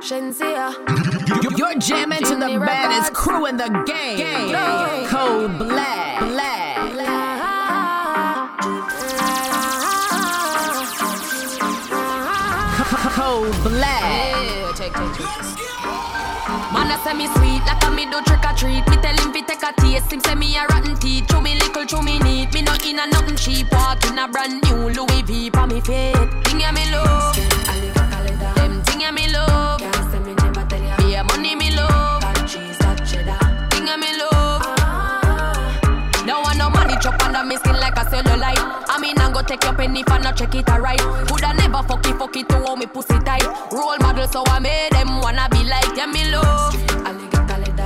Shensia. You're jamming to the baddest crew in the game. Cold Black. Black. Cold Black. Man, I say me sweet, like a me do trick or treat. Me tell him fi take a taste, him say me a rotten teeth. Chew me little, chew me neat. Me no in a nothing cheap. Walk in a brand new Louis V pa me feet. Thing ya me love, them thing ya me love. Under me skin like a cellulite. I mean, I go take your penny for not check it alright. Woulda never fuck it, fuck it to hold me pussy tight. Role model, so I made them wanna be like them. Me love,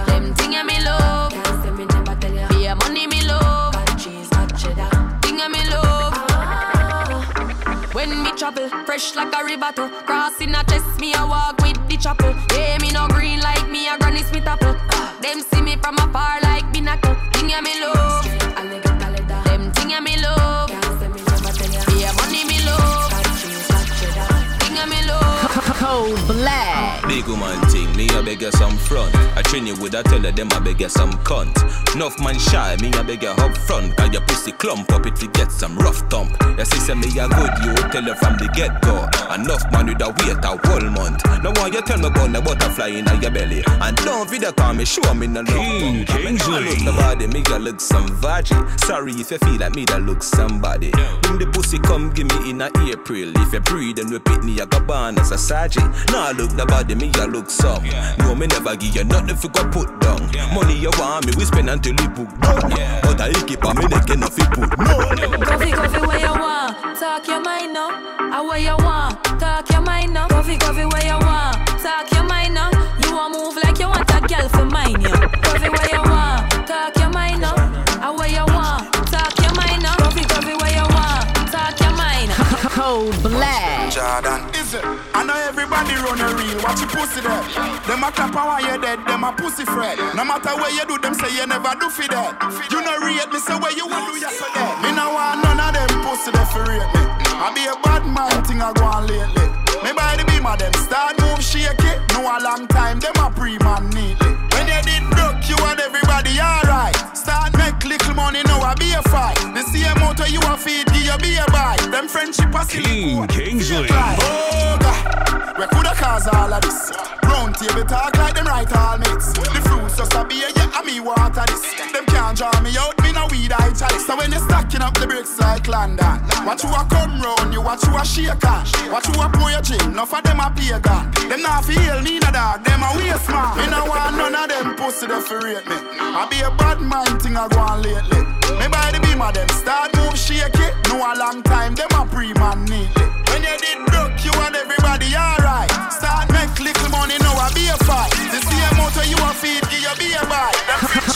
them thing ya me love. Be a money me love, thing ya me love. When me travel, fresh like a river to Crossing a chest, me a walk with the chapel Yeah, me no green like me a granny smith apple Them see me from afar like binacle Thing ya me love Big woman thing, me a beg you some front. I train you with a tell her them I beg you some cunt. Enough man shy, me a beg you up front. Cause your pussy clump up if you get some rough thump. Your sister me a good, you tell her from the get go. Enough man with a wait a whole month. Now why you tell me about the butterfly in your belly? And don't video call me, show me no love. King bump. I look the body, me a look some veggie. Sorry if you feel like me that look somebody. Bring the pussy come give me in a April. If you breathe and repeat me, I go born as a sergeant. Now look the body, me a look some. No, me never give you nothing for go put down. Money you want me, we spend until you book down. But I keep on me neck enough you put no. Coffee, coffee, where you want? Talk your mind now. I where you want? Talk your mind now. Coffee, coffee, where you want? Talk your mind now. You want move like you want a girl for mine, yeah. Coffee, where you know everybody run a real, Watch your pussy there. Them a clap and while you dead. Them a pussy fret. No matter where you do, them say you never do for that. You no rate me, say where you want to do you for that. Me no want none of them pussy there for rate me. I be a bad man thing I go on lately. Me by the beam of them start move shake it. No a long time, them a pre-man neatly. When you did broke, you and everybody alright. Little money, now I be a fight. The same motor you a feed, give you be a buy. Them friendship a Keen Kingsley. Oh God, we coulda cause all of this. Round table talk like them right all mates. The fruits just a beer, yeah, and me water this. Them can't draw me out, me no weed I chalice. So when you stacking up the bricks like London, watch you a come round, you watch you a shake on. Watch you a pour your gin, enough of them a pagan. Them not feel me no dog, them a waste man. Me no want none of them pussy to rate me. I be a bad mind thing I go on lately. Me by the beam of them start move shake it. No a long time, them a pre-man neatly. When you did broke, you and everybody alright. Start make little money, now I be a fight. The same motor you a feed, give.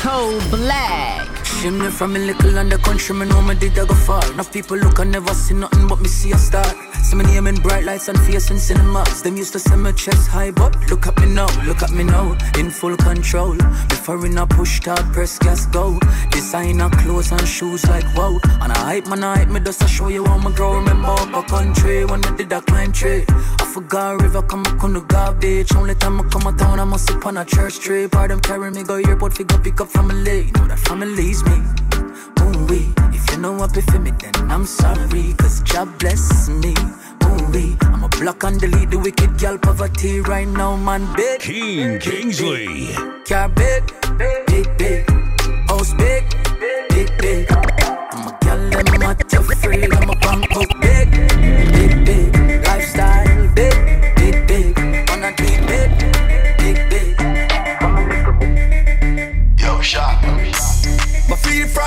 Cold Black. Shame me from a little on the country, me know me did I go far. Enough people look and never see nothing but me see a star. See me name in bright lights and face in cinemas. Them used to say my chest high, but look at me now, look at me now, in full control. Before in a push start, press gas go. Designer clothes and shoes like wow. And I hype man, I hype me just to show you how me grow. Remember up a country when I did a climb tree. I forgot river come up on the garbage. Only time I come a town, I must sit on a church tree. Part them carry me go airport, figure pick up family. Know that family's Ooh wee. If you know what be for me, then I'm sorry. Cause God bless me. Ooh wee. I'm a block and delete the wicked girl poverty right now, man. Big. Keen Kingsley. Car big, big, big. House big, big, big. I'm a girl, them not afraid. I'm a big, big,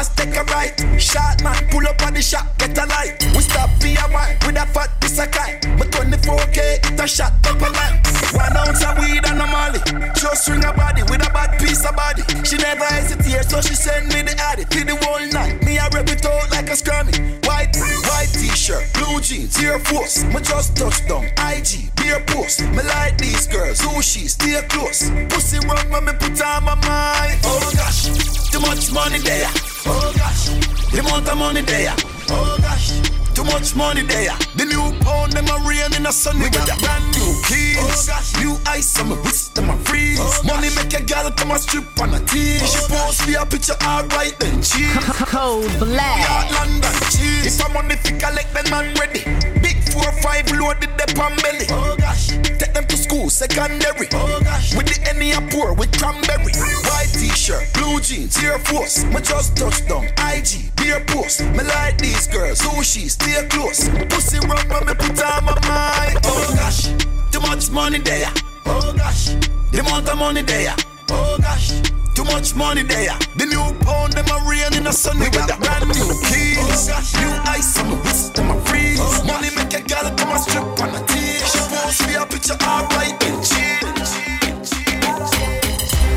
frost take a right. Shot man, pull up on the shot, get a light. We stop via one with a fat piece of kite. My 24k, it a shot up a line. One ounce of weed and a molly. Just swing a body with a bad piece of body. She never hesitate, so she send me the addy to the whole night. Me I rip it out like a scrummy. White, white t-shirt, blue jeans, Air Force. Me just down, IG, beer post. Me like these girls, who she stay close. Pussy run when me put on my mind. Oh gosh, too much money there. Oh gosh, the amount of money there. Oh gosh, Too much money there. The new pound, them a rain in the sun. We got brand new oh, keys. New ice on my wrist, them a freeze. Oh, money make a girl come a strip on a tee. She oh, post me a picture, alright then cheese. Cold black. Yard London cheese. If I'm money fi collect, then man ready. Big four five loaded the pan belly. Oh gosh. Take them to secondary. Oh gosh. With the any a pour with cranberry. White t-shirt, blue jeans, Air Force. Me just touched down. IG, beer post. Me like these girls, sushi, stay close. Pussy run when me put on my mind. Oh gosh. Too much money there. Oh gosh. The amount of money there. Oh gosh. Too much money there. The new pound, them a rain in the sun. We got brand new keys. New ice on my wrist, them a freeze. Money make a girl come a strip on a tee. She post me a picture, alright, and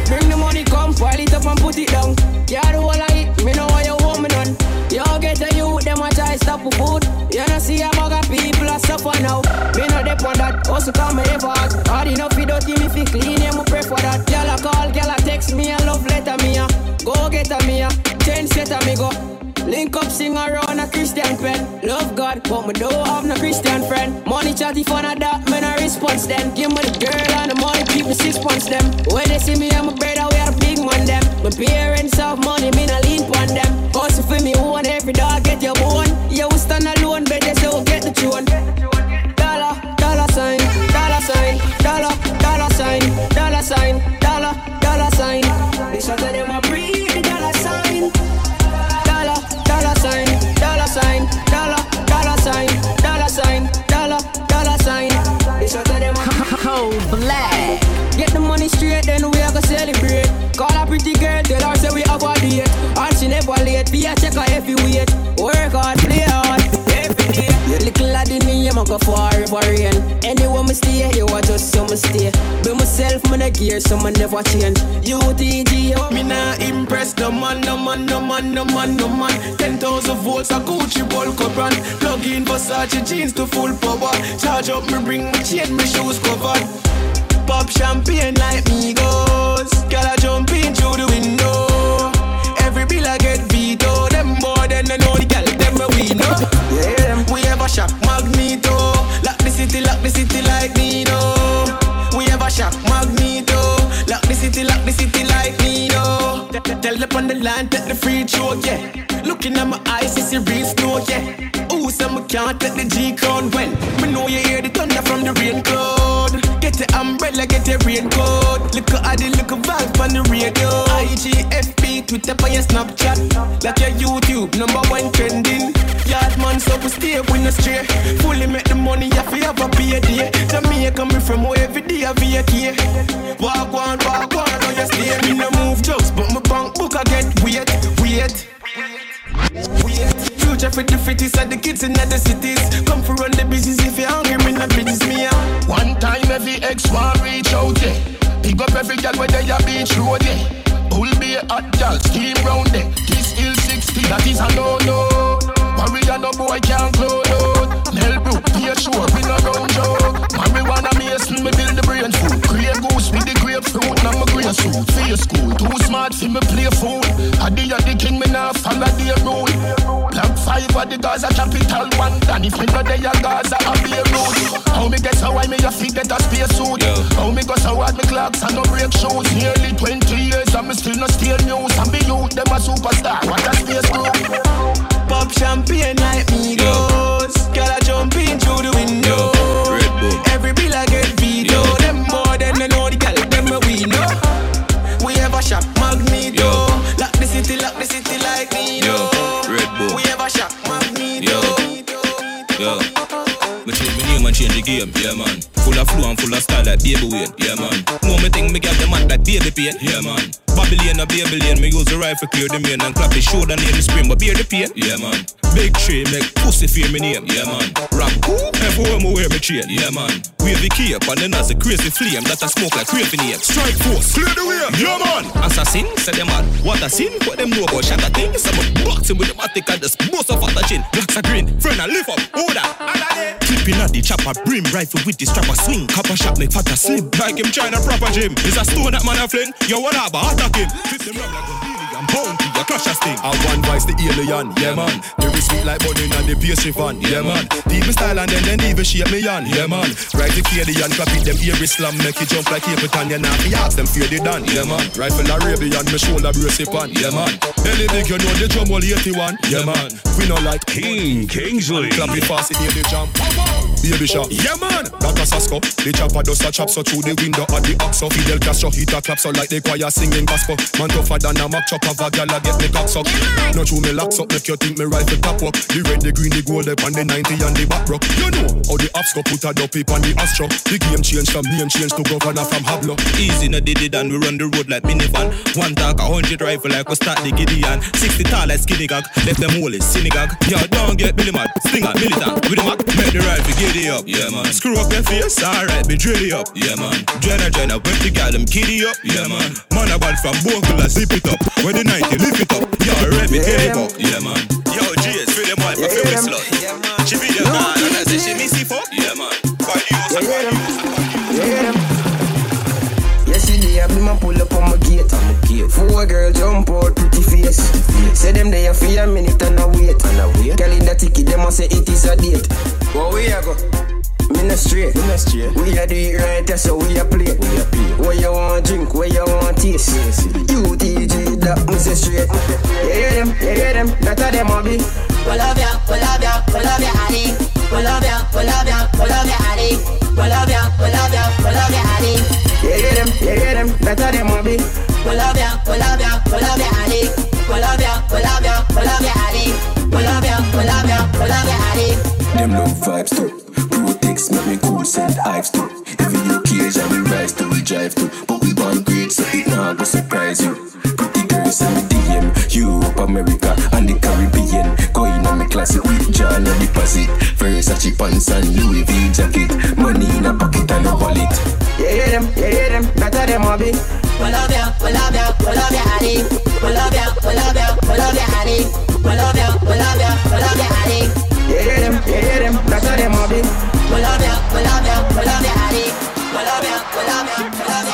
Bring the money, come, pile it up and put it down. Yeah, the whole of it, me know what you want me done. Y'all get a youth, them a try stop for food. A suffer now. Me no dep on that, also come me ever hard. Enough you dirty me fi clean, yeah, me pray for that. Gyal a call, gyal a text me a love letter me a. Go get a me a, change set a me go. Link up, sing around a Christian pen. Love God, but me don't have no Christian friend. Money chatty fun of that, me no response then. Give me the girl and the money, keep the six points them. When they see me and my brother, we are the big man them. My parents have money, me no lean pon them. Hustle for me, one every dog get your bone. You stand alone, but they we'll get. Dollar, dollar sign, dollar sign, dollar, dollar sign, dollar sign, dollar, dollar sign. This one of them a breed dollar sign. Dollar, dollar sign, dollar sign, dollar, dollar sign, dollar sign, dollar, dollar sign. This one of them a black. Get the money straight, then we are gonna celebrate. Call a pretty girl, tell her say we have a date. And she never late, be a check her every weight. Me, go for rain. Anywhere me stay, you are just so me stay. Be myself, man, a gear, so man never change. UTG, oh. Me nah impress no man, no man, no man, no man, no man. 10,000 volts, a Gucci bulk up brand. Plug in Versace jeans to full power. Charge up, me bring my chain, my shoes covered. Pop champagne like me goes. I jump in through the window. Every bill I get veto. Them more than I know the girl, we ever shop Magneto. Lock the city, lock the city like Nino. We ever shop Magneto. Lock the city, lock the city like Nino. Tell up on the line, take the free throw, yeah. Looking at my eyes, it's a real snow, yeah. Ooh, some can't take the G crown when me know you hear the thunder from the rain cloud. Get the umbrella, get the raincoat. Look at the look vibe on the radio. IG, FB, Twitter, by your Snapchat. Like your YouTube, number one trending. Yard man, so we stay with no stray. Fully make the money, if you have a pay day. Jamaica, me from home every day, a VK. Walk on, walk on, now you stay. Me no move jokes, but my bank book, I get wait, wait. Wait. Future for the fitties and the kids in the cities. Come for run the business if you're hungry, me not business me out. One time every ex one reach out, yeah. Pick up every girl where they a beach road, yeah. Bull be a hot girl, scheme round there. Kiss hill 60, that is a no-no. Warrior no boy can't clone out. Melbrook, be sure, we no run joke. Marijuana mason, me build the brain food. Grey goose with the grapefruit, now my grey suit. Face school, too smart for me play fool. I the the king, me now follow the rule. Black five of the Gaza capital one. And if me know they are Gaza, I be a road. How me get so why me a fit get a space suit? How me go so hard me clocks and no break shoes. Nearly 20 years and me still no steal news. And be youth, them a superstar. What a the the main and clap the shoulder near the spring, but bear the pain, yeah man. Big tree make pussy fear me name, yeah man. Rap cool, everywhere me wear me chain, yeah man. The cape and then as a crazy flame that I smoke like craving ape. Strike force, clear the way, yeah man. Assassin, said them mad. What a sin, what them know about shatter things. Some boxing with them attic and just bust off at the chin. Blacks are green, friend I lift up, order. Clipping at the chopper, brim rifle with the strapper swing. Copper shot make fatter slim. Like him trying a proper gym. Is a stone that man a fling. Yo, what up, attack him. Flip them round like a wheelie and bounty, a crash a sting. I one vice the alien, yeah man. Very sweet like bunny and the pastry fan, yeah man. Deep style and then then even shape me on, yeah man. Right the Cadian, clap it them ear slam, make it jump like Capleton, yeah now. Me ask them fear they done, yeah man. Rifle Arabian, me shoulder brace it on, yeah man. Belly big, you know the drum all 81, yeah man. We know like Keen Kingsley. Clap it fast, it hear the jump. Baby shot, yeah man. That a Sasko. The chopper does a chop so through the window at the oxo. Fidel Castro hit a clap so like the choir singing gospel. Man tougher than a mock chop of a gal get me cock suck. No true me locks up, make you think me right rifle top up. The red, the green, the gold, up on the 90 and the back rock. You know how the ops go put a dopey on the astro. The game change from name change to governor from Hablo. Easy, no did it and we run the road like minivan. One talk, a hundred rifle like we start the Gideon. Sixty tall like skinny gag, left them holy synagogue. Yo, don't get Billy mad, stinger, militant. With the Mac, make the rifle giddy up. Yeah man, screw up your face, alright, be drilly up. Yeah man, Jenna Jenna, when the gal them kiddy up. Yeah man, man a bad from Bogle, zip it up. When the night you lift it up. Yo, rep it, get it up. Yeah man, yo GS, feel them wife, I feel me slut. Yeah man. She be the man, and I say she missy fuck. Yeah man, why you use Yeah, yeah, them. Yeah, yeah, them. Yesterday, I be my pull up on my gate. Four girl jump out, pretty face. Say them they a fear a minute and a wait. Girl in the ticket, them a say it is a date. Where we a go? No straight. We a do it right, that's how we a play. Where you want drink, where you want taste. UTG, that me say straight. Yeah, yeah, them, yeah, yeah, them. That a them a be. We love ya, we love ya, we love ya, honey. We love ya, we love ya, we love ya, honey. We love ya, we love ya, we love ya, honey. Yeah, yeah, them, yeah, yeah, them. That a them a be. We love ya, we love ya, we love ya, honey. We love ya, we love ya, we love ya, honey. We love ya, we love ya, we love ya, honey. Them love vibes too. Protex make me cool, send hives too. Every occasion we rise to, we drive to. But we want great, so it now go surprise you. Pretty girls send me DM, Europe, America, and the Caribbean. Going on me classic with John and deposit. Versace pants and Louis V jacket. Money in a pocket and a wallet. Yeah, yeah, them, yeah, yeah, them. That a them a be. We love ya, we love ya, we love ya, honey. We love ya, we love ya, we love ya, honey. We love ya, we love ya, we love ya, honey. Yeah, yeah, them, yeah, yeah, them. That a them a be. We love ya, we love ya, we love ya, honey. We love ya, we love ya, we love ya, honey.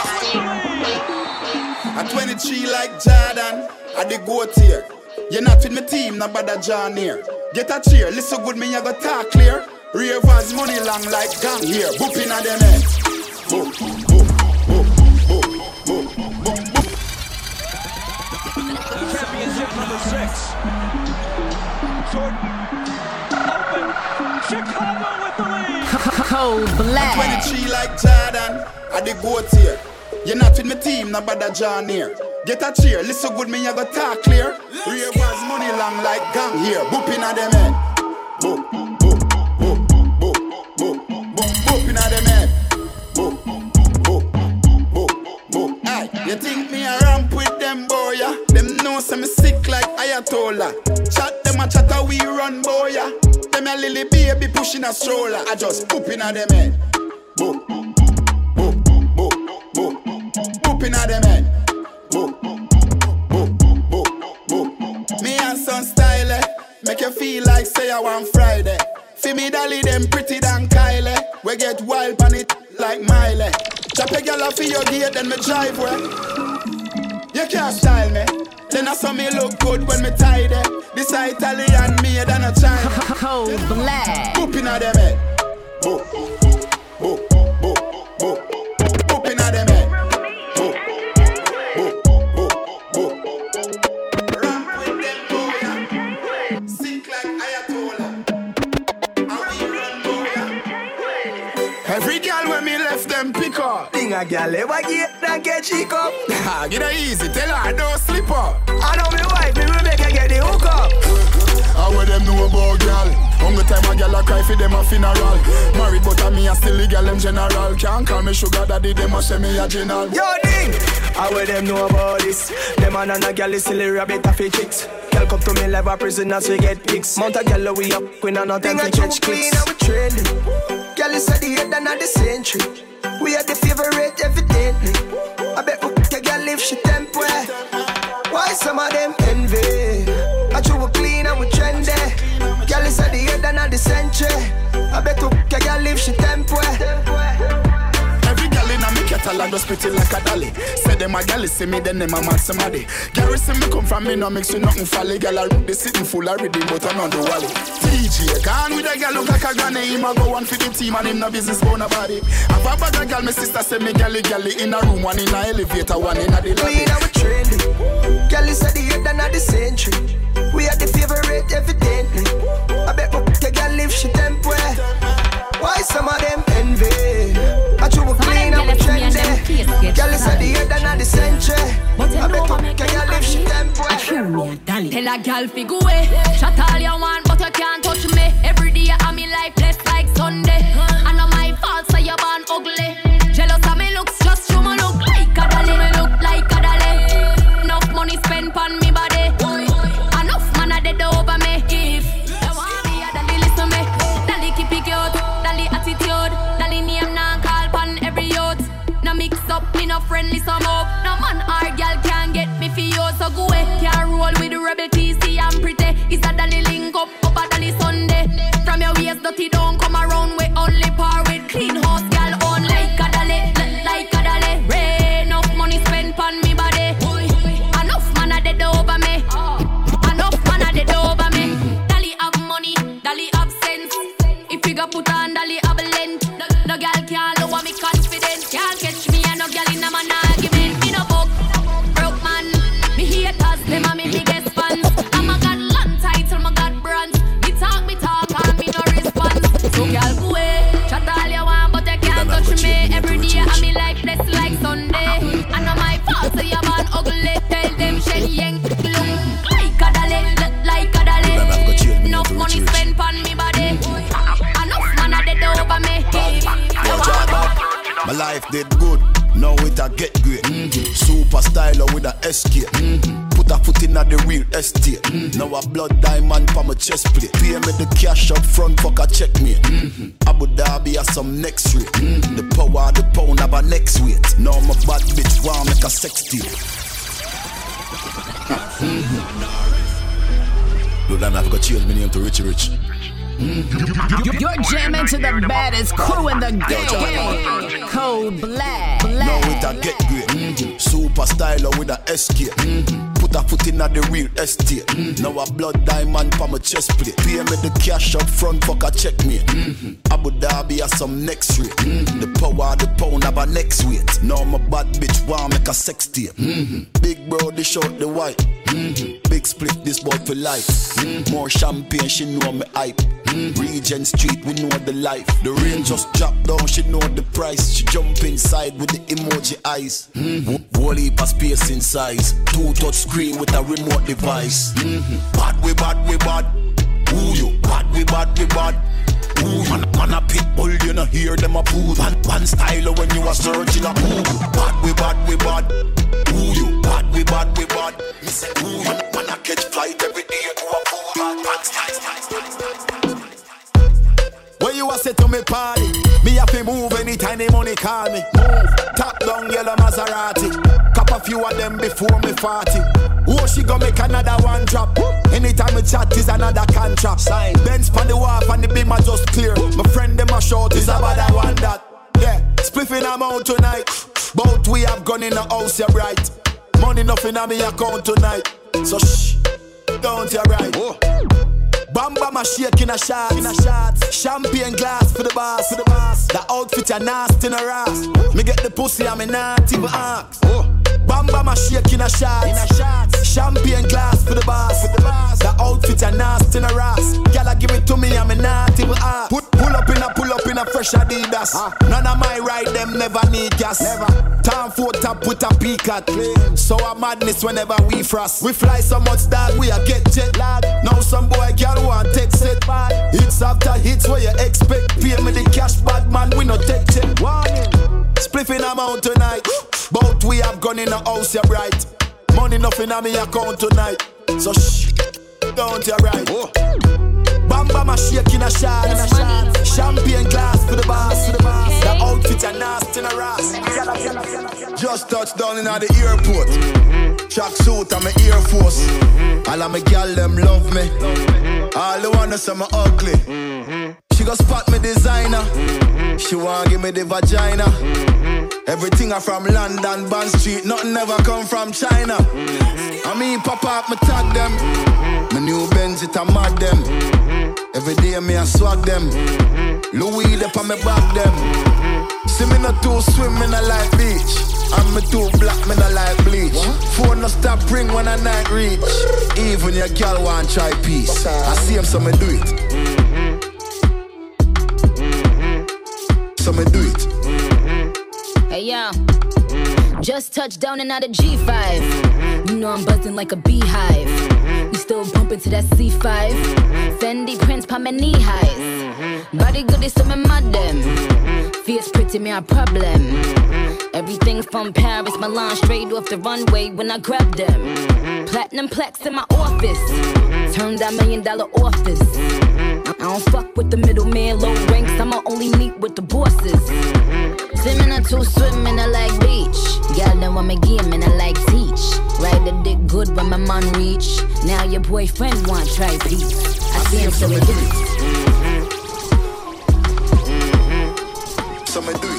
At 23 like Jordan, I the goat here. You're not with my team, no bother John here. Get a cheer, listen good, me I go talk clear. Ravers money long like gang here, booping at them head. Boop, boop, boop, boop, boop, boop, boop. Championship number six. Jordan. Open. Chicago with the lead. Cold black. 23 like Jordan, I the goat here. You're not with my team, no bother John here. Get a cheer, listen good, me I go talk clear. Ravers money long like gang here, booping at them head. Boop, boop, boop, boop, boop, boop, booping at them head. Boop, boop, boop, boop. Boop. Aye, you think me a ramp with them boy, yeah? Them know some sick like Ayatollah. Chat them a chat we run boy, yeah? Them a lily baby pushing a stroller. I just pooping at them head. Boop, boop, boop, boop, boop, pooping at them head. Boop, boop, boop, boop. Me and son style, eh? make you feel like say I want Friday. Feel me dolly them pretty than Kylie. We get wild on it like Miley. Chop a girl off for your gate, then me drive where. You can't style me. Then I saw me look good when me tidy. This a Italian made and a China. Cold black. Booping at them head. Boop, boop, boop, boop. Booping Thing a gal ever get that get chick up. Ah, Get her easy, tell her don't slip up. I know me wife, me will make her get the hook up. How would them know about girl? Hungry time a girl a cry for them a funeral. Married but a me a still legal in general. Can't call me sugar daddy, them a say me a general. Yo, ding! How will them know about this? Them man and a gal is silly rabbit a fi chicks. Girl come to me live a prison as we get pics. Mount a gal we up, we not nothing to catch clicks. Now we trending. Gal is at the head and at the century. We are the favorite evidently. I bet we a gal if she tempo. Why some of them envy? I true we clean and we trendy. Gal is at the head and at the century. I bet we a gal if she metal and just spit it like a dolly. Say them a galley, see me, then them a mad somebody. Gary see me come from me, no mix with nothing folly. Gal a root, they sitting full of reading, but I'm on the wally. DJ, gone with a gal look like a granny. Him a go one for the team and him no business for nobody. Have a bag of gal, my sister say me galley galley in a room, one in a elevator, one in a the lobby. We now we trending. Girl, you said the head and the century. We are the favorite evidently. I bet my girl live she tempo. Why some of them envy? I true we clean and we trendy. Girl, you said the head and at the century. I bet my the girl live she tempo. Tell a gal fi go away. Shut all you want, but you can't touch me. Every day I'm in life blessed like Sunday. I know my fault, so you born ugly. You're jamming to the baddest crew in the game. Code Black. Now it a get great. Mm-hmm. Super styler with a SK. Mm-hmm. Put a foot in at the real estate. Mm-hmm. Now a blood diamond for my chest plate. Pay me the cash up front, fuck a check me. Abu Dhabi has some next rate. The power of the pound have a next weight. Now my bad bitch want make a sex tape. Big bro, they short the white. Big split, this boy for life. Mm, more champagne, she know me hype. Mm, Regent Street, we know the life. The rain just dropped down, she know the price. She jump inside with the emoji eyes. Mm, whole heap of space in size. Two touch screen with a remote device. Bad we bad we bad. Who you? Bad we bad we bad. Ooh, man, man a pit bull, you know hear them a poo. One, one style when you are searching a poo. Bad we bad we bad. Who you? Bad we bad we bad. Me say, ooh, man, man a catch flight every day to a pool. When you a say to me party, me have to move anytime the money call me. Move, top down yellow Maserati. Cop a few of them before me 40. Oh, she gon' make another one drop. Anytime we chat is another contract. Sign. Benz pan the wharf and the beam are just clear. My friend them a short is about that one that. Yeah, spliffing I'm out tonight. Both we have gone in the house, you're right. Money nothing on me account tonight. So shh, don't you right. Oh. Bam bam a shake in a shot, in a shot. Champagne glass for the boss, for the boss. The outfit a nasty in a ass. Me get the pussy, I'm not even ask. Bam bam a shake in a shot, a. Champagne glass for the boss, for the boss. The outfit a nasty in a ass. Gyal give it to me, I'm not even ask. Put pull up in a pull up in a fresh Adidas. Ah. None of my ride them never need gas. Never. Time for top with a peak at. So a madness whenever we frost. We fly so much that we a get jet lag. Now some boy girl want text it. Hits after hits where you expect. Pay me the cash, bad man, we no take check. Warning. Spliffing amount tonight. Both we have gone in the house, you're right. Money nothing on me account tonight. So shh, don't you right. Bam bam a shake in a shot. Champagne glass for the boss. The outfit a nasty in a ass. Just touched down in the airport. Mm-hmm. Track suit and my Air Force. Mm-hmm. All of my gal them love me. Mm-hmm. All the wanna say me ugly. She go spot me designer. She want give me the vagina. Everything I from London, Bond Street, nothing ever come from China. I mean, pop up, me tag them. My new Benz, it a mad them. Every day me I swag them. Louis, they on me back them. See me not too swim, me not like beach. I'm me too black, me not like bleach. Phone no stop ring when I night reach. Even your girl want try peace. I see him, so me do it. So me do it. Mm-hmm. Hey yo, mm-hmm. just touched down and out of G5. Mm-hmm. You know I'm buzzing like a beehive. You still bumping to that C5. Fendi prints pa my knee highs. Body good is so me mad them. Face pretty me a problem. Everything from Paris, Milan, straight off the runway when I grab them. Platinum plex in my office. Turn that million dollar office. I don't fuck with the middleman, low ranks. I'ma only meet with the bosses. Swimming or two swimming, I like beach. Girl, then want me game and I like teach. Ride the dick good when my man reach. Now your boyfriend want try peace. I see him so me do it. So me do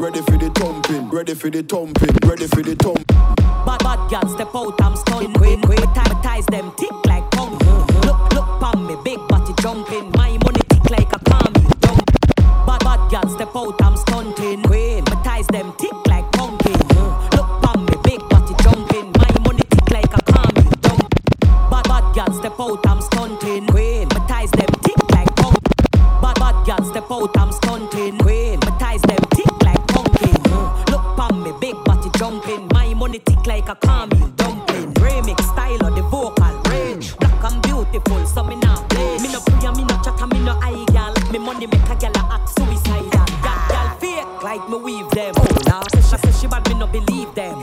ready for the thumping. Ready for the thumping. Ready for the thump. Bad bad girl step out, I'm stunning. Queen, queen, tie, ties them tick like pump. Look, look pon me, big body jumping. My money tick like a. Jump. Bad bad girl step out, I'm stunting. A camel dumpling. Remix style of the vocal range. Black and beautiful, so me not play. Me no pray, me no chat, me no eye gal. Me money make a gal act suicidal. Gal, gal fake like me weave them. Oh, nah, she bad, me no believe them.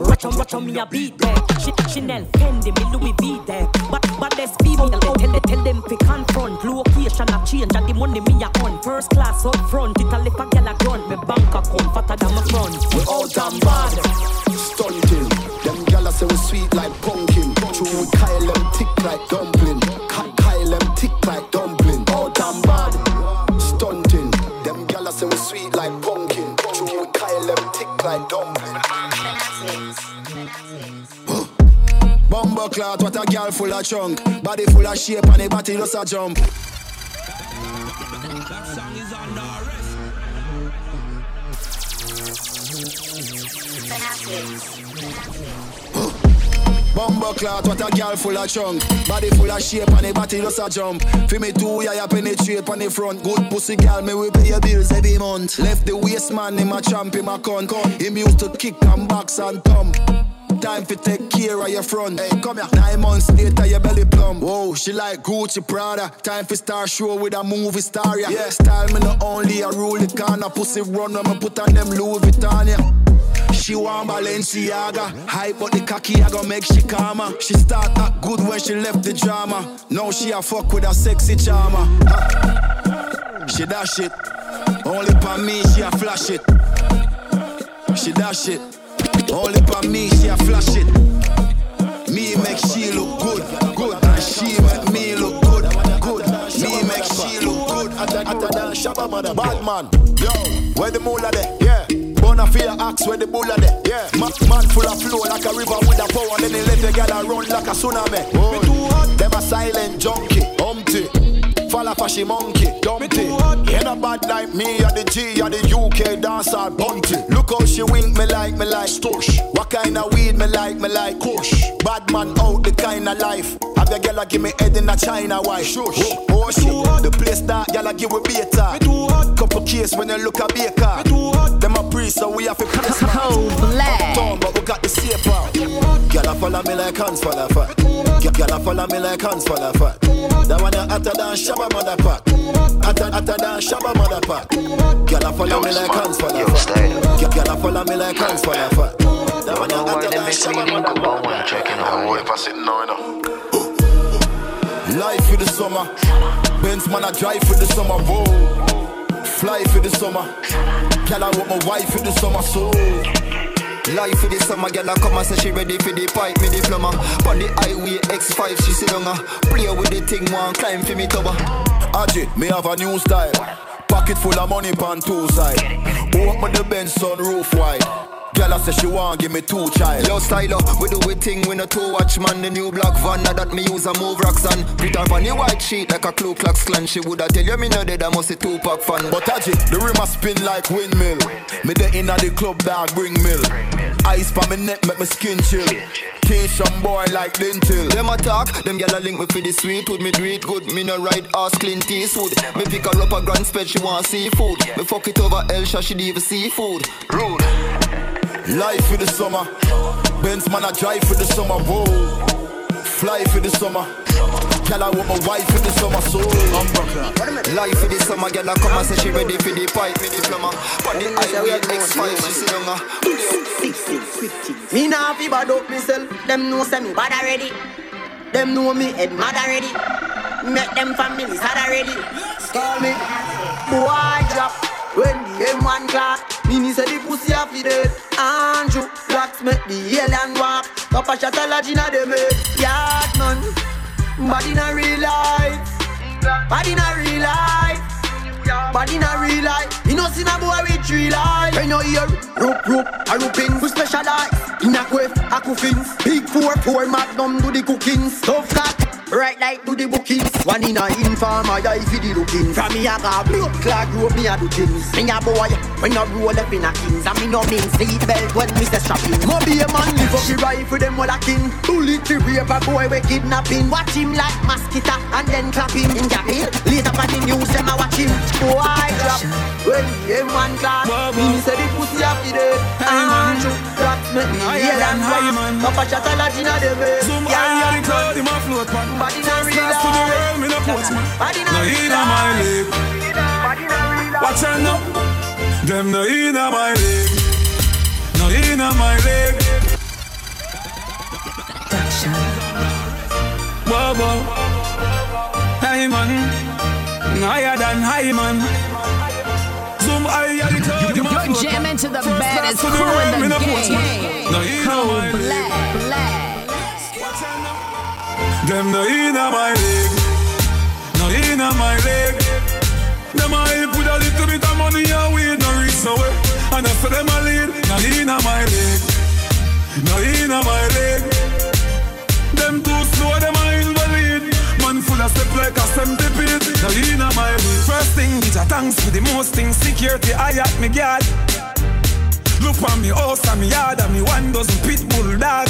Watch on, watch on me a beat them. She, Chanel, Fendi, me Louis V them. But, but let's be tell, tell, tell them fi confront. Location a change, and the money me a on. First class up front, it a lip a gal a grunt. Like dumpling. Kyle them thick like dumpling. Out and bad. Stunting. Them gala say we sweet like pumpkin. True, Kyle them thick like dumpling. Bumbo clout, what a girl full of chunk. Body full of shape and the body just a jump. Bumbo clout, what a girl full of chunk. Body full of shape and the body just a jump. Feel me too, yeah, you penetrate on the front. Good pussy girl, me we pay your bills every month. Left the waist man in my champ in my cunt. Him used to kick and box and thump. Time for take care of your front. Hey, come here. Nine months later, your belly plump. Whoa, she like Gucci Prada. Time for star show with a movie star. Yeah, yeah. style me not only a rule the corner. Pussy run when me put on them Louis Vuitton. Yeah. She want Balenciaga. Hype but the cocky, I gon' make she calmer. She start act good when she left the drama. Now she a fuck with a sexy charmer. Ah. She dash it. Only for me, she a flash it. She dash it. Only for me, she a flash it. Me make she look good, good. And she make me look good, good. Me make she look good. Bad man. Yo, where the moolah there? Yeah. Bona fear axe where the bulla there. Yeah. Man, man full of flow like a river with a power. Then they let the gal run like a tsunami. Oh. Me too hot. Them a silent junkie, umpty. For she monkey, dumpty. Ain't a bad like me, or the G, or the UK dancer, bunty. Look how she wink me like, me like stush. What kind of weed me like, me like kush. Bad man out the kind of life. Have your girl give me head in a China white. Shush. Oh, oh shit, the place that y'all give we beta. Couple case when you look a baker. Them a priest, so we have to press Cold black. Uptown, but we got the safe out. Girl a follow me like hands for the fat. Girl a follow me like hands for the fat. That one hotter than Shabba mother pack. Hotter, hotter than Shabba mother pack. Girl a follow me like hands for the fat. Girl a follow me like hands for the fat. That one you hotter than Shabba mother pack. I'm boy, if I sit now, you know. Life for the summer. Benz man, I drive for the summer. Whoa. Fly for the summer. Girl, I want my wife for the summer, so. Life for the summer, girl, I come and say she ready for the pipe, me diploma. On the highway X5, she sit on her. Uh. Play with the thing, one climb for me tower. Aji, me have a new style. Pocket full of money pan two side. Open the Benz sunroof wide. Girl, I say she want give me two child. Yo, styler, we do we thing with a two watch man. The new black van now that me use a move rocks on. Put on the white sheet like a Ku Klux Klan. She woulda tell you me no dead, I must a two pack fan. But Aji, the rim a spin like windmill. Me the inna the club dog bring mill. Ice pa me neck make me skin chill. Cation boy like dental. Them attack, them a link me for the sweet wood. Me do it good, me no ride ass clean Eastwood. Me pick her up a grand spread, she want seafood. Me fuck it over Elsha, she even seafood. Rude. Life for the summer. Benz man I drive for the summer. Whoa. Fly for the summer. Girl, I want my wife for the summer, so Life for the summer, girl, I come and say she ready for the pipe, me diploma. On the highway X5, she sit down, Me nah fi bad up myself. Them know say me bad already. Them know me head mad already. Make them families had already. Call me boy drop when the M1 clap. Me say the pussy a fi dead. Andrew blacks make the alien walk. Papa shot a lodge inna them head. Yard man, bad inna real life. Bad inna real life. Bad inna real life. You know see a boy with three life. When you hear rope rope a rooping, we specialize in a quiff, a coffins. Big four four magnum do the cooking. Stuff cat. Right like do the bookings One in a informer, yeah, if you the looking From me a got blood clot rope, me a do things Me a boy, when you roll up in a kings And me no mean seat belt when me say strapping Mo a man, live up the rifle, them all a king The rape a boy, we kidnapping. Watch him like mosquito, and then clap him. In Japan, later on the news, them a watch him. Boy drop, when the M1 class Me say the pussy a fi dead. Andrew, that's me, the alien man. Papa shot a lot inna them head Zoom high and the cloud, him a float man. Body First class to the world, me no coach man. No inna my league Watch out now. Them no inna my league No inna my league Whoa, whoa Hey man Higher than high man Zoom high and the cloud, You're jamming to the baddest crew in the me game. No inna Cold my black, black. Them no my league, no inna my league. Them help with a little bit of money weed no reach nowhere. And I say them a lead, no inna my league, no inna my league. Them too slow, them a invalid. Man full of step like a centipede, no inna my league. First thing, is a thanks for the most things. Security, I at me guard. Look on me house and me yard and me one dozen pit bull dog.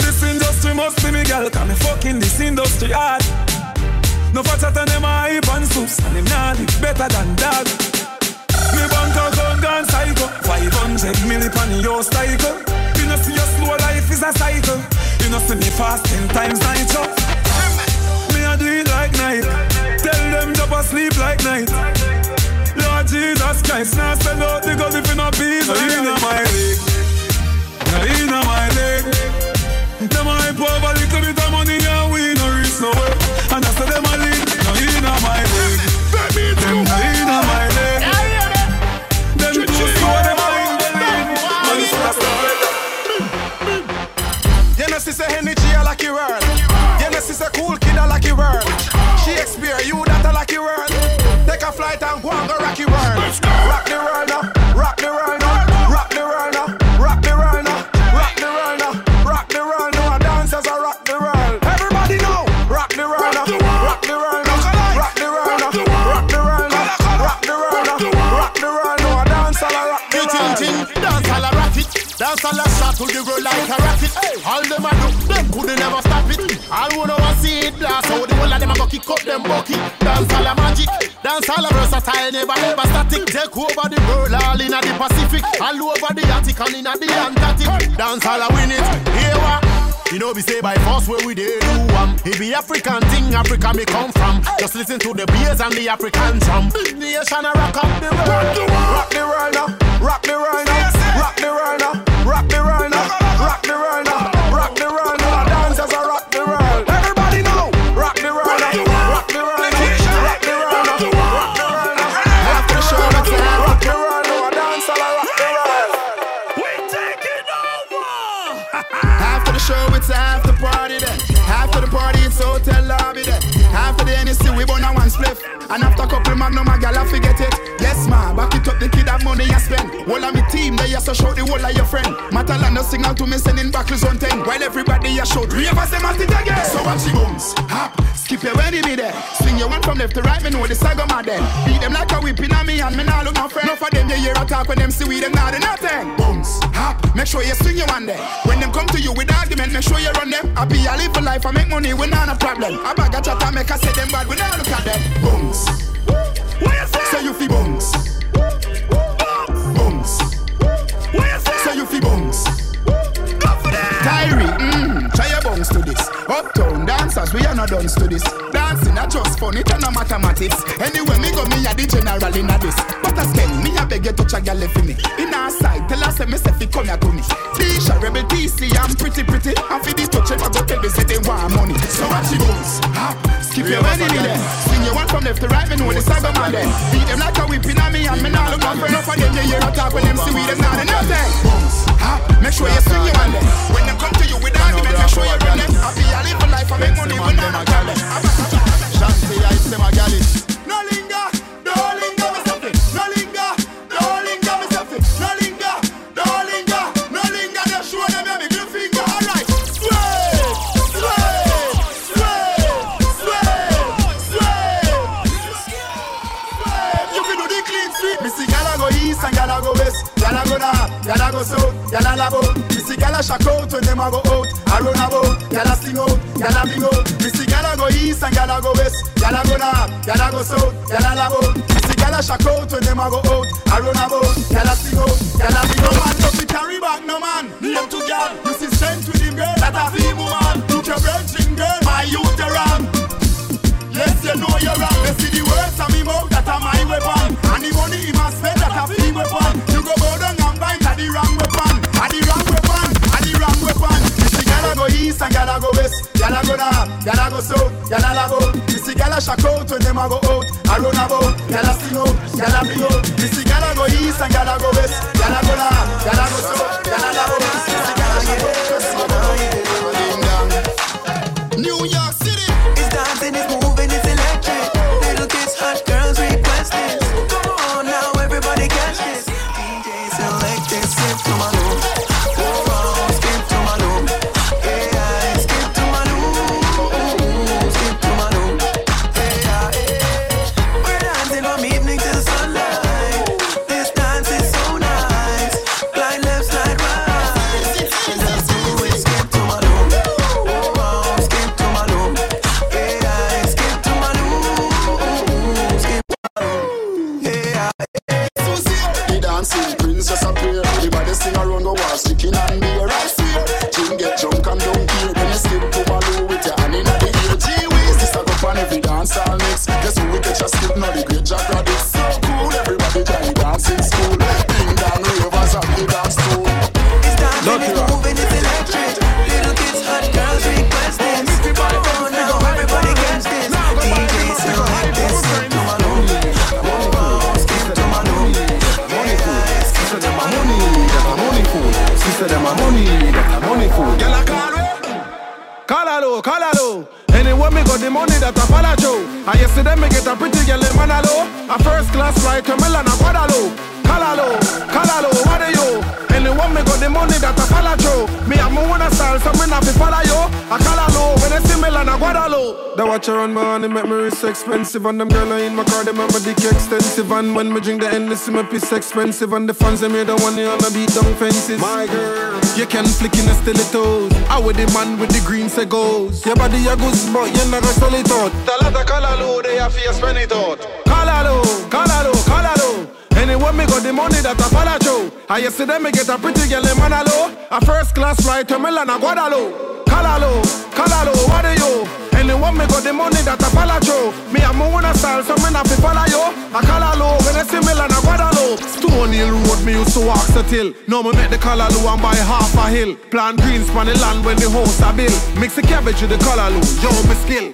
This industry must be me girl, cause me fucking this industry hard. No fatter than them a hype and soups, and them nah live better than dog. Me bank account gone psycho, 500 milli pan your cycle. You know see your slow life is a cycle. You know see me fast ten times nitro. Me a do it like night. Tell them drop asleep like night. Lord Jesus Christ, now sell out the gun if you not be No inna my league, no inna my league. Them hype over little versatile, never ever static. Take over the world, all in the Pacific, all over the Arctic and in the Antarctic. Dance all a win it. Here what? You know, we say by force where we did do um. It be African thing, Africa me come from. Just listen to the beers and the African drum. Nation a rock up the world, rock the world now, rock the world now, rock the world now, couple magnum, my gal, I forget it. Yes, ma, back it up, the kid have money I spend. All of me team, they just show the whole of your friend. Matalanda sing out to me, sending back on 10. While everybody ya show, three of us, them at it again. So watch the bones, hop, skip your when me there. Your one from left to right, me know the saga my then. Beat them like a whipping on me, and me nah look no friend. Enough of them, you hear a talk when them see we, them not do nothing. Bones, hop, make sure you swing your one there. When them come to you with argument, make sure you run them. Happy, I live for life, I make money, we not a problem. I bag a chat, I make a say them bad, we not look at them. Bones. What you say? Say you fi bones. Dancers, we are not done to this. Dancing not just fun, it no mathematics. Anyway, me go me a the general in a this. But I scale, me a beg you touch a girl for me. In our side, tell us say me say fi come here to me. Tisha, rebel TC, I'm pretty pretty. And for this touch, I go tell me say they want money. So watch bones, hop, skip your wedding in there. Swing your one from left to right, me know the saga man then. Beat them like a whipping on me and me nah look up for them. You hear a talk when them see we them not nothing. Make sure you swing your one. When them come to you with argument, make sure you run them. I live a life, I make money, we not a gal. Shanty, I say my gal. No linger, no linger, labo. Me see gala shack out them a go out. I run about, gala sing out, gala out. Me gala go east and gala go west. Gala go north, gala go south, gala labo. Me see gala shack out when them a go out. I run about, gala sing out, gala. No man no fi carry back, no man. Name to gal, you see strength with him girl. That a fee woman. Look your virgin girl, my youth Gala shack out when them a go out. I run about, gala sing out, gala bring out. You see gala go east and gala go west. Gala go north, gala go south, gala labo. Yesterday me get a pretty girl in Manalo. A first class flight to Milan and Guadalo. Her low, what are you? Anyway, me got the money that I follow through. Me I'm a wanna style, so me not be follow you. I call her low when I see Milan and Guadalo. The watch on my honey make me wrist expensive. And them girl in my car, them have my dick extensive. And when me drink the endless, my piece expensive. And the fans they made the one on the beat down fences. My girl, you can flick in a stilettos. I with the man with the green goes. Your body a goose, but you never sell it out. Tell her to call her low, they have to spend it out. Call her low, call her low, call her low. Anyway, me got the money that I follow through. I yesterday me get a pretty girl in Manalo. A first class flight to Milan and Guadalo. What are you? Anyway, me got the money that I through. Me a move on a style, so me not be follow call her low when I see Milan and Guadalo. Stone Hill Road, me used to walk the till. Now me make the low and buy half a hill. Plant greens on the land when the house a bill. Mix the cabbage with the low, yo me skill.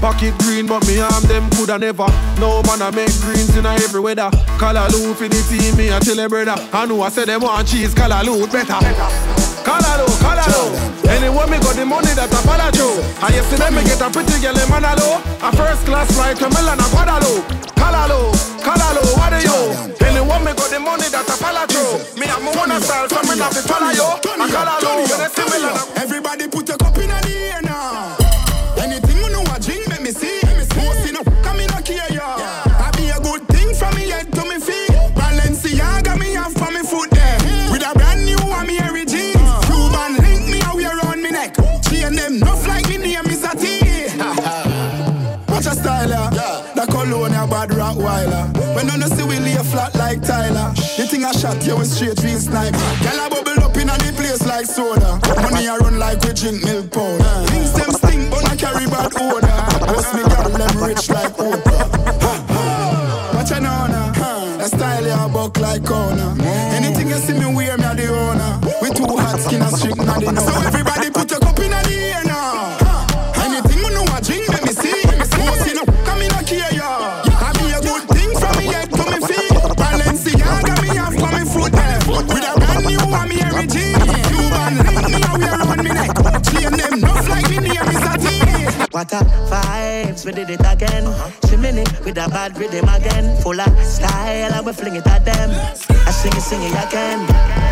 Pocket green, but me arm them coulda never. No man I make greens in a every weather. Color loot for the team, me I tell a brother. I know I said them want cheese, color loot better. Calalo, oh, calalo. Oh. Anyway, me got the money that I follow you. I yesterday me get a pretty girl in Manalo. A first class flight to Milan and Guadalo. Calalo, oh, calalo, what are you? Anyway, me got the money that I follow you. Me have my own style, so me not to follow you. A calalo, when I see Milan. Everybody put a cup in the air now. Cologne a bad Rottweiler. When none see we lay flat like Tyler. The thing I shot you with straight real snipe. Girl a bubble up in the place like soda. Money I run like we drink milk powder. Things them stink but I carry bad odor. Post me girl them rich like Oprah. Watch a nana. That style ya buck like corner. Anything you see me wear me a the owner. We too hot skin and strict not the So A vibes, we did it again. It with a bad rhythm again. Full of style, and we fling it at them. I sing it, sing it again.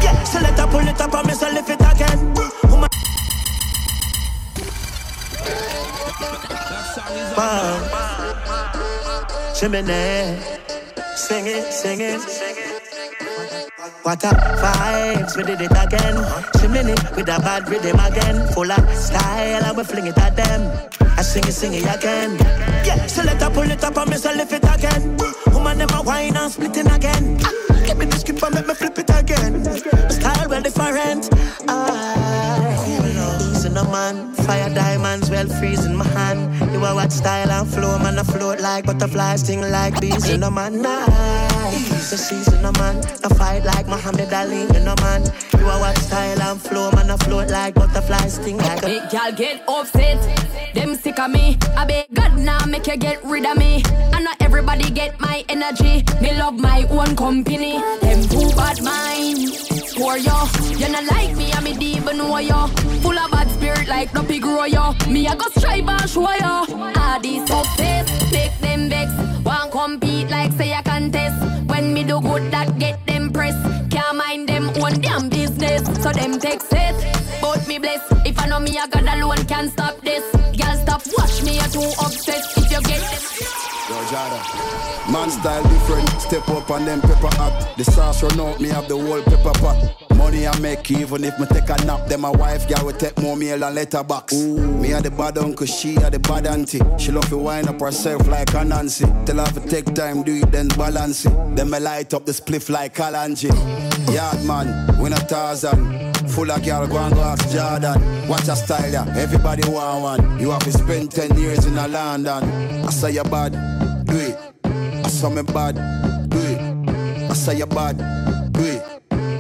Yeah, so let her pull it up and me so lift it again. Wow. Shimming Sing it, sing it. What a vibes, we did it again. It with a bad rhythm again. Full of style, and we fling it at them. I sing it, sing it again. Yeah, so let her pull it up and me lift it again. Woman, them a wine and splitting again. Ah, Give me the script and make me flip it again. Style well different. Ah, easy no man. Fire diamonds well freezing my hand. You are what style and flow, man. I float like butterflies, sting like bees in a man. Nice, a season a man. I fight like Muhammad Ali in a man. You are what style and flow, man. I float like butterflies, sting like a Make y'all get upset. Them sick of me. I beg God now make you get rid of me. I know everybody get my energy. Me love my own company. Them too bad mind. For yo, you not like me, I me deep even know yo. Full of spirit like no pig grow yo. Me I go strive and show yo. All these success make them vex. Want compete like say a contest. When me do good that get them press. Can't mind them own damn business. So them take set. But me bless. If I know me I God alone can stop this. Girl stop watch me, you're too obsessed. If you get this. Yo, Jada. Man style different, step up and then pepper hot. The sauce run out, me have the whole pepper pot. Money I make even if me take a nap. Then my wife girl will take more meal and letterbox. Me had the bad uncle, she had the bad auntie. She love to wind up herself like a Nancy. Tell her to take time, do it then balance it. Then me light up the spliff like Kalanji. Yard man, win a thousand. Full of girl, go and go ask Jordan. Watch a style, yeah. Everybody want one. You have to spend 10 years in a London. I say you bad, do it. I saw me bad, do it. I say you bad.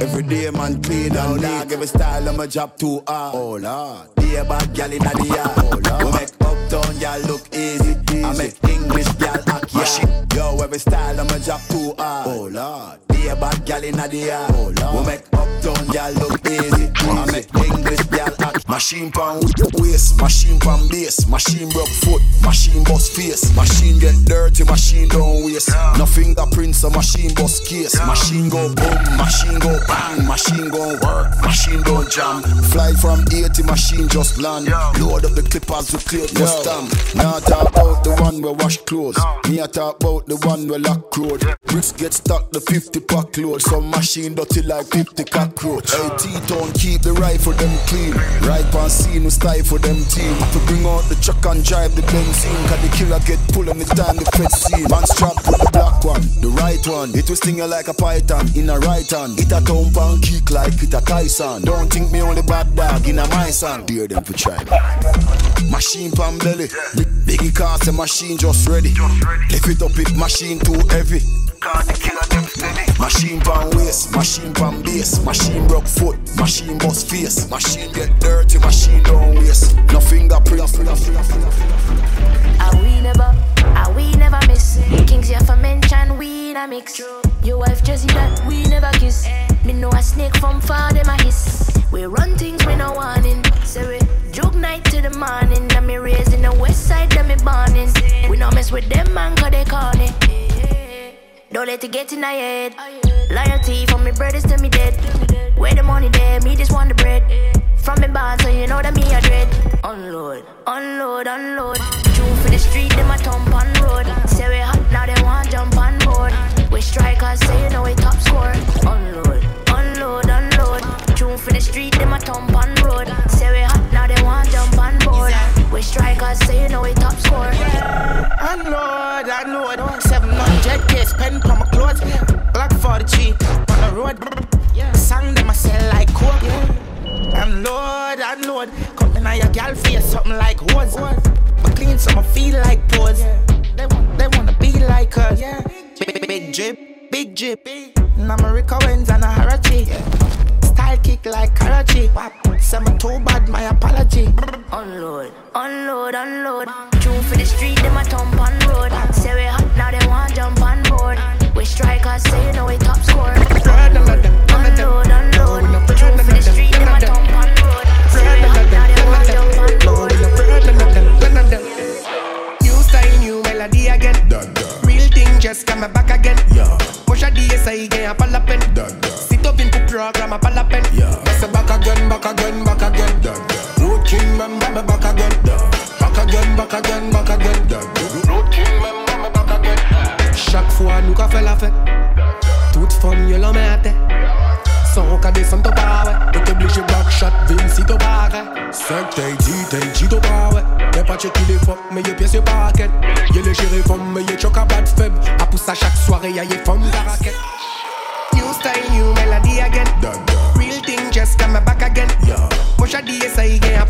Every day man clean and dog Every style of my job too hard Oh lord. Be a bad gal in the yard Oh lord. We make uptown gal look easy, I make English gal act yeah Yo every style job too hard Oh lord. Be a bad gal in the yard Oh lord. We make uptown gal look easy. I make English gal act Machine pan waist, machine pan base, machine broke foot, machine bust face, machine get dirty, machine don't waste. No fingerprints, a machine bust case, machine go boom, machine go bang, machine go work, machine don't jam. Fly from 80, machine just land. Load up the clippers with clear for stamp. Now talk about the one we wash clothes. Me I talk about the one we lock road. Bricks get stuck the 50 pack load. Some machine dirty like 50 cockroach. AT don't keep the rifle them clean. Right on scene we stifle them team. To bring out the truck and drive the benzine. Cause the killer get pulled anytime the fed scene. Man strap with the black one, the right one. It will sting you like a python in a right hand. It a thump and kick like it a Tyson. Don't think me only bad dog in a my song. Dare them for try. Machine pan belly. Biggie car say machine just ready. Lift it up if machine too heavy. Cause the killer them steady. Machine pan waist, machine pan base, machine broke foot, machine bust face, machine get dirty, machine don't waste. No fingerprint. Are we never, are we never miss? Kings here for mention, we in a mix. Your wife Jessie that we never kiss. Me know a snake from far, them a hiss. We run things we no warning. Say we joke night to the morning. Now me raised in the west side, then me burning. We no mess with them, man, cause they it. Don't let it get in my head. Loyalty from me brothers to me dead. Where the money there, me just want the bread. From me barn, so you know that me a dread. Unload, unload, unload. Two for the street, them my thump on road. Say we hot, now they want jump on board. We strikers, so you know we top score. Unload the street, them a thump on road. Say we hot, now they want jump on board. We strikers, say you know we top score. Unload, unload. 700 k spend on my clothes. Black 43 on the road. Yeah Sang them I sell like coke. Unload, unload. Come in your gal face something like hose. But clean so I feel like pose. They want, they wanna be like us. Big, big, big drip, big drip. Namarica wins and a Harachi. Style kick like Karachi. Say me too bad, my apology. Unload, unload, unload. True for the street, them a thump on road. Say we hot, now they want jump on board. We strikers, say you know we top score. Unload, unload. True for the street, them a thump on road. Say we hot, now they want jump on board. New style, new melody again. Real thing just come back again. Push a DSI again, a palapen. Sit 5 day, 10 day, Jido Barret. Y'a pas checké les fuck, mais y'a pièce par raquette. Y'a les gérés mais y'a choc à bad faible. À pousser à chaque soirée, y'a y'a femmes la raquette. New style, new melody again. Real thing just come back again. Moi j'ai dit, ça y est, in.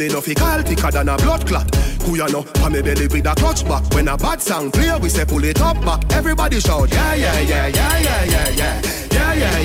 Money no fi call thicker than a blood clot. Who ya know pa me belly with a clutch back. When a bad sound clear we say pull it up back. Everybody shout yeah yeah yeah yeah yeah Yeah yeah yeah yeah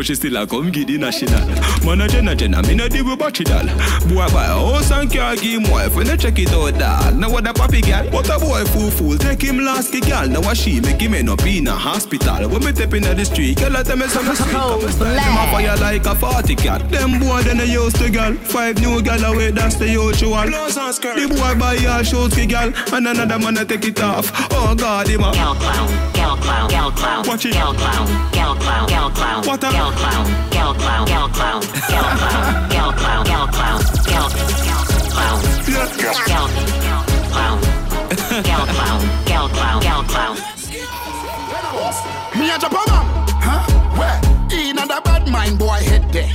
but she still a come get the national. Man a Jenna Jenna, me no deal with bachelor. Boy buy a house and car, give him wife when they check it out, dog. Now what a papi girl, what a boy fool fool. Take him last the girl, now what she make him end up in a hospital. When me step in the street, girl I tell me some sweet. Come style them a fire like a party cat. Them boy then they used to girl. Five new girl away, that's the usual. The boy buy a shoes for girl, and another man a take it off. Oh God, him a girl clown, girl clown, girl clown, watch it, girl clown, girl clown, girl clown, what a girl clown, girl clown, girl clown, girl clown, girl clown, girl clown, girl clown, girl clown, girl clown, girl clown, girl clown. Me a jump a man, huh? Where? In a the bad mind boy head there.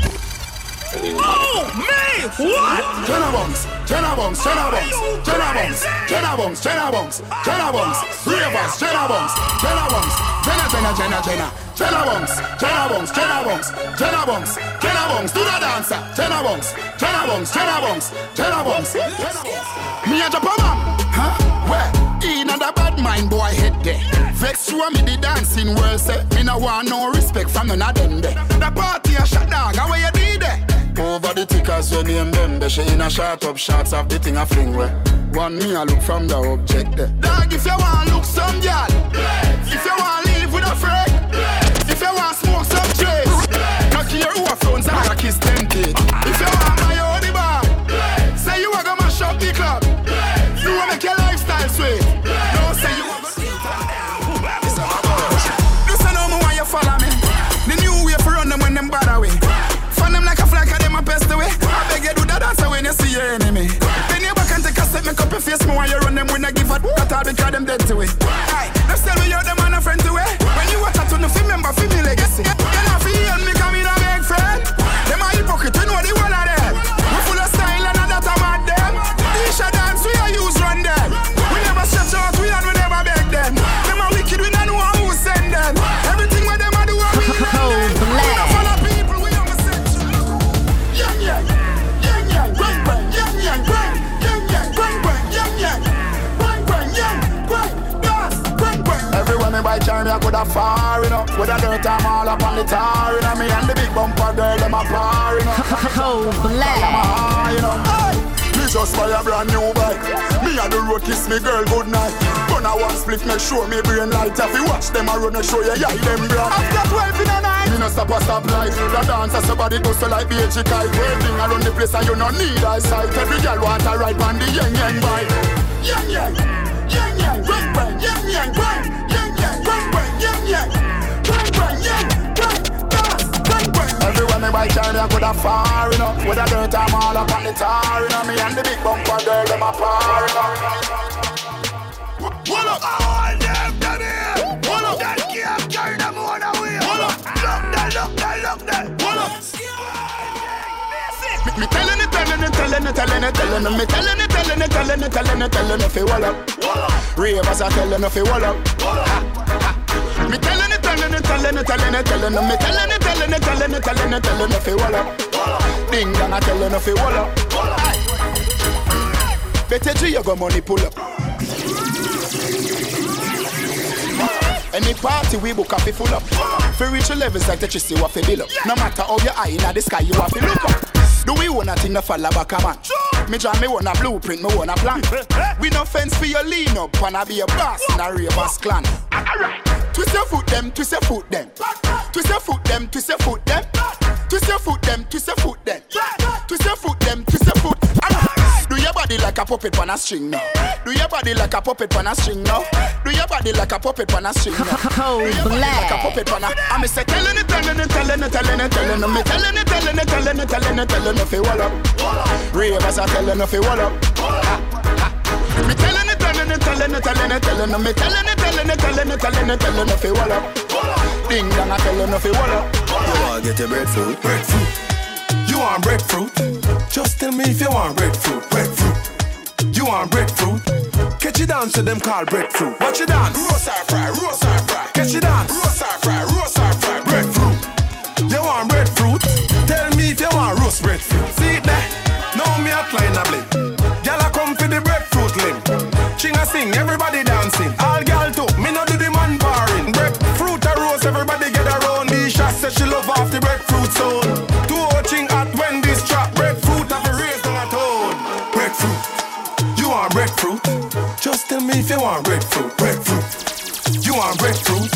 Oh, me! What? Jenna Bunks, Jenna Bunks, Jenna Bunks, Jenna Bunks, Jenna Bunks, Jenna Bunks, Jenna Bunks, Ravers, Jenna Bunks, Jenna Bunks, Jenna, Jenna, Jenna, Jenna, Jenna Bunks, Jenna Bunks, Jenna Bunks, Jenna Bunks, Jenna Bunks, do the dancer, Jenna Bunks, Jenna Bunks, Jenna Bunks, Jenna Bunks. Me a jump man, huh? Where? In a bad mind boy head there. Vex show me the dancing world say Me no want no respect from none of them there The party a shot dog, how you do there? Over the tickers you name them They she in a shot up shots of the thing a fling where One me a look from the object there Dog if you want look some girl If you want been try them dead to it. A dirt, I'm all up on the tar, you know. Me and the big bumper girl, them a par, you know. Cold black. I'm a high, you know. Hey, me just buy a brand new bike. Me and the road kiss me girl good night. Gonna one split, make sure me brain light. If you watch them, I run and show you, yeah, them bright. After 12 in the night, me no stop a stop light. The dancer, somebody go so like BH kite. Waving around the place and you no need eyesight. Every girl want a ride on the yang yang bike. Yang yang, yang yang, bang bang, yang yang, bang, Me buy China, I coulda far, you know. With a dirt, I'm all up on the tar, you know. Me and the big bumper girl, them a par, you know. What up? All them done here. What up? That can't carry them on away. What up? Look there, look there, look there. What up? Me, me telling it, telling it, telling it, telling it, telling it, me telling it, telling it, telling it, telling it, telling it, fi wall up. Ravers are telling it, fi wall up. Me telling it, telling it, telling it, telling it, telling it, me telling it, telling it, telling it, telling it, telling it, fi wall up. Ding dong, I telling it, fi wall up. Better G, you got money pull up. Any party we book up, be full up. For reach your levels like the chissy, what fi build up. No matter how you eye in the sky, you have to look up. Do we want a thing to fall back a man? Me draw me want a blueprint, me want a plan. We no fence for your lean up, I be a boss in a ravers clan. Twist your foot them, twist your foot them. Twist your foot them, twist your foot them. Twist your foot them, twist your foot them. Twist your foot them, twist your foot. Do your body like a puppet on a string now. Do your body like a puppet on a string now. Do your body like a puppet on a string now. Your body like a puppet on a. I'm say telling it, telling it, telling it, telling it, telling it, me telling it, telling it, telling it, telling it, telling it, fi wall up. Ravers are telling it, fi wall up. Telling it, telling it, telling it, telling it, me telling it, telling it, telling it, telling it, telling it, fi wall up. Ding dong, I telling it, fi wall up. You wanna get your breadfruit? Breadfruit. You want breadfruit? Just tell me if you want breadfruit. Breadfruit. You want breadfruit? Catch it dance to them called breadfruit. Watch you dance. Roast or fry, roast or fry. Catch it dance. Roast or fry, roast or fry. Breadfruit. You want breadfruit? Tell me if you want roast breadfruit. Sing, everybody dancing. All gyal too. Me no do the man barring. Breadfruit a roast, everybody get around. The shot said she love off the breadfruit zone. Two watching at when this trap breadfruit have a raised on a tone. Breadfruit, you want breadfruit? Just tell me if you want breadfruit, breadfruit. You want breadfruit?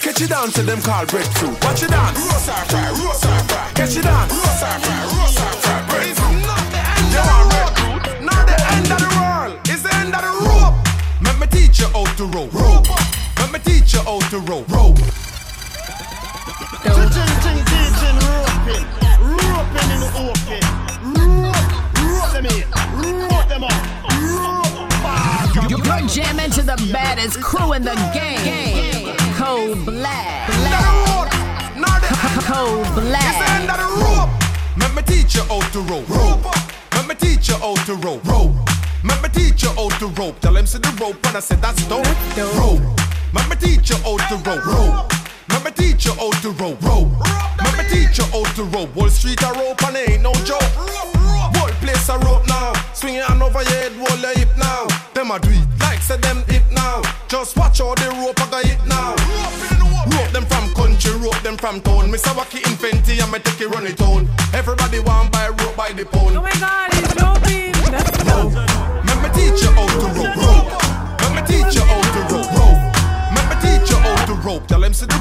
Catch it down to them called breadfruit. Watch it down. Roast or fry, roast or fry. Catch it down. Roast or fry. You how to roll. Rope. Teaching, roping. Roping in the open. Rope, rope them in. Rope them up. You're jamming to the baddest crew in the game. Cold Black. Cold It's the end of the rope. Let me teach you how to roll. Rope. Let me teach you how to roll. Rope. Let me teach you how to rope. Tell him see the rope and I said that's dope. Rope. Let me teach you how to roll. Rope. Let me teach you how to roll. Rope. Let me teach you how to roll. Wall Street a rope and ain't no joke. Whole place a rope now. Swing your hand over your head, hold your hip now. Them a do it like say them hip now. Just watch how the rope a go hit now. Rope them from country, rope them from town. Mr. Wacky Infenti and me take it run it on. Everybody want buy rope by the pound. Oh my God,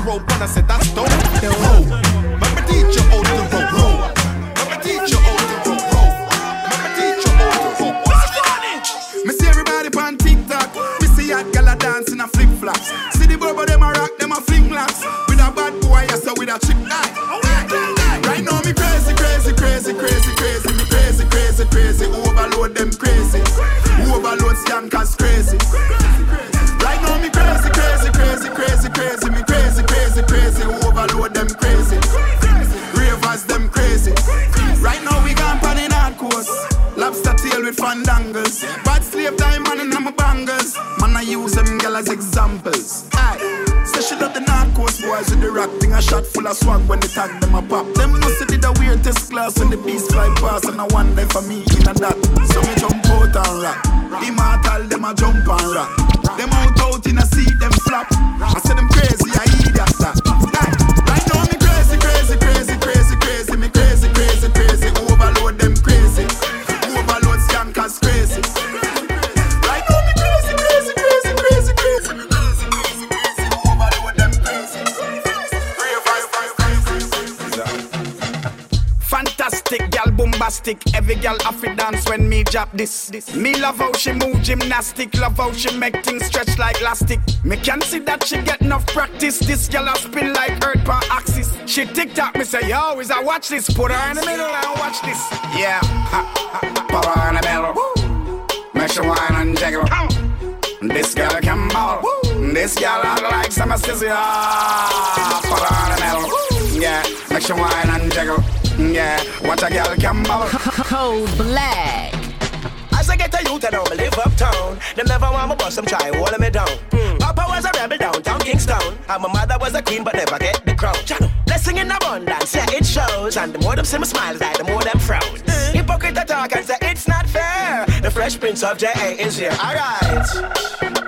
Tell them see the rope and I said that's dope. Rope. Let me teach you how to rope. rope. Let me teach you rope. rope. Let me teach you how to rope. What's funny? Me see everybody on TikTok. Me see a gal a dance in a flip flops. See the bubble them a rock, them a fling laps. With a bad boy, yes, so with a chick. Aye. Right now me crazy, crazy, crazy, crazy, crazy. Me crazy, crazy, crazy. Overload them crazy. Rock thing. A shot full of swag when they tag them a pop. Them must did a weird test class when the beast fly past and I day for me in a that. So me jump out and rock. Immortal them a jump and rock. Them out Every gal have to dance when me drop this. this. Me love how she move gymnastic. Love how she make things stretch like elastic. Me can see that she get enough practice. This gal a spin like earth per axis. She tick tock, me say yo, is I watch this? Put her in the middle and watch this. Yeah, ha, ha, ha. put her in the middle. Woo. Make she wine and jiggle. This gal can ball. This gal I like some scissors. Put her in the middle. Yeah, make she wine and jiggle. Yeah, watch a gal can ball. Cold Black. As I get a youth, I don't live uptown. Them never want me bust them try holding me down. Mm. Papa was a rebel downtown Kingston. And my mother was a queen, but never get the crown. Blessing in abundance, yeah, it shows. And the more them see me smiles, like the more them frown. Hypocrite talk and say it's not fair. The fresh prince of J.A. is here. Alright.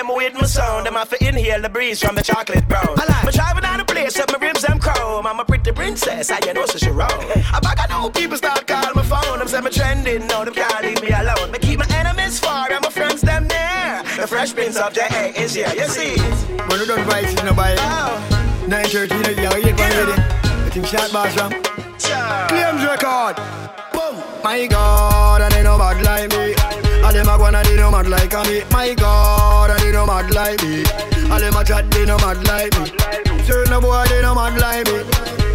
Them with my sound. Them have to inhale the breeze from the chocolate brown. Me driving down the place, up my rims them chrome. I'm a pretty princess, I you know so she roll. I back I know people start calling my phone. Them say me trending, no them can't leave me alone. Me keep my enemies far and my friends them near. The fresh prince of J.A. is here, you see it. When you done vibes in the bike, 913 you have 8 one ready. I think shot bars from Claims record. Boom. My God, and they no mad like me. All them a go and they no mad like me. My God, and they no mad like me. All them a chat, they no mad like me. Certain boy, they no mad like me.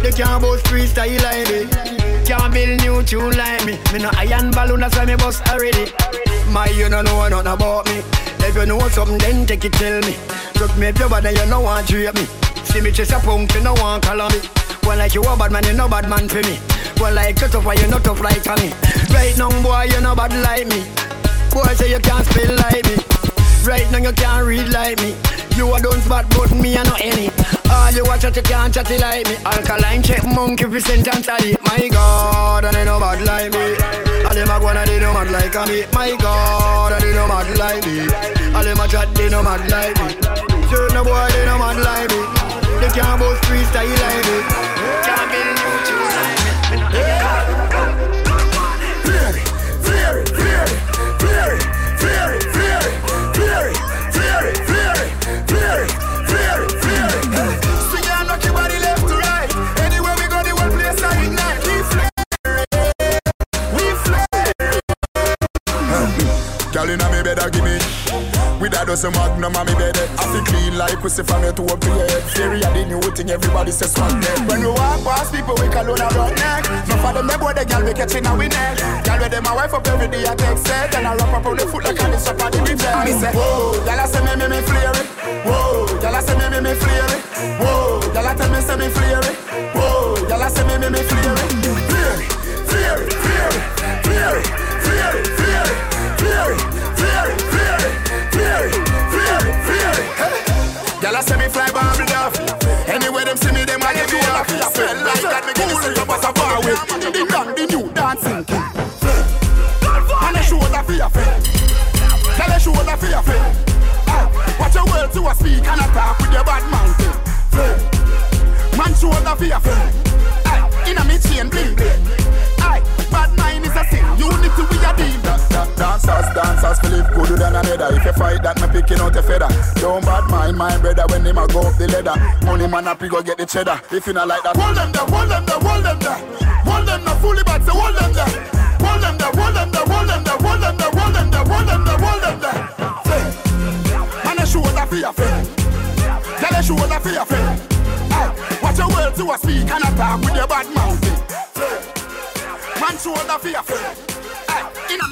They can't boast freestyle like me. Can't build new tune like me. Me no iron balloon, that's why me bust already. My, you don't know nothing about me. If you know something, then take it, tell me. Look me if you bad, then you know want to me. See me chase a punk, you know want color me. Well, like you a bad man, you no bad man for me. Well, like you tough, why you not tough like me. Right now, boy, you no bad like me. Boy, say you can't spell like me. Right now, you can't read like me. You a don't spot, but me I no any. All you watch out, you can't chat like me. Alkaline check monkey percent and tally. My God, and they no bad like me. All them a go and they no mad like me. My God, and they no mad like me. All them a chat, they no mad like me. Certain boy, they no mad like me. They can't boast freestyle like me. Can't build new tunes like me. Me your body left to right. Anywhere we go, the whole place I ignite. We flare, we flare. Girl inna me give me. With a dozen magnum on me bed eh. I feel clean like pussy from your toe up to your head Fury a the new thing, everybody says swag dead When we walk past people, we call on rock neck. No for them, they boy, the girl we catching we neck. Girl with them, my wife up every day, I take set. And I wrap up on the foot like I this up on the revenge Me say, whoa, girl I say me, me, me flare it. Whoa, girl I say me, me, me flare it. Whoa, girl I tell me, say me flare it. Whoa, girl I say me, me, me flare it Flare it, flare it, flare it, flare it, flare it, flare it, flare it, flare it, Fury, fear fury. Y'all say me fly bomb with off. Anyway, them see me, them a give me off. Smell like that, me give me some up as a. The ding the new dancing king. And I show the fear fit. Tell I show the fear. Ah, watch your to a speak and attack with your bad mouth. Man show the fear me chain bling bling. Dancers, dancers, Philip good than another. If you fight that, me picking out a feather. Don't bad mind my brother when him a go up the ladder. Money man up, he go get the cheddar. If you not like that, hold them there, hold them there, hold them there. Hold them there, fully bad, so hold them there. Hold them there, hold them there, hold them there, hold them there, hold them there, hold them there, hold them there. And a shoulder for your friend. Tell a shoulder for your friend. Watch your words to a speak and attack with your bad mouth. Man shoulder for your friend. In a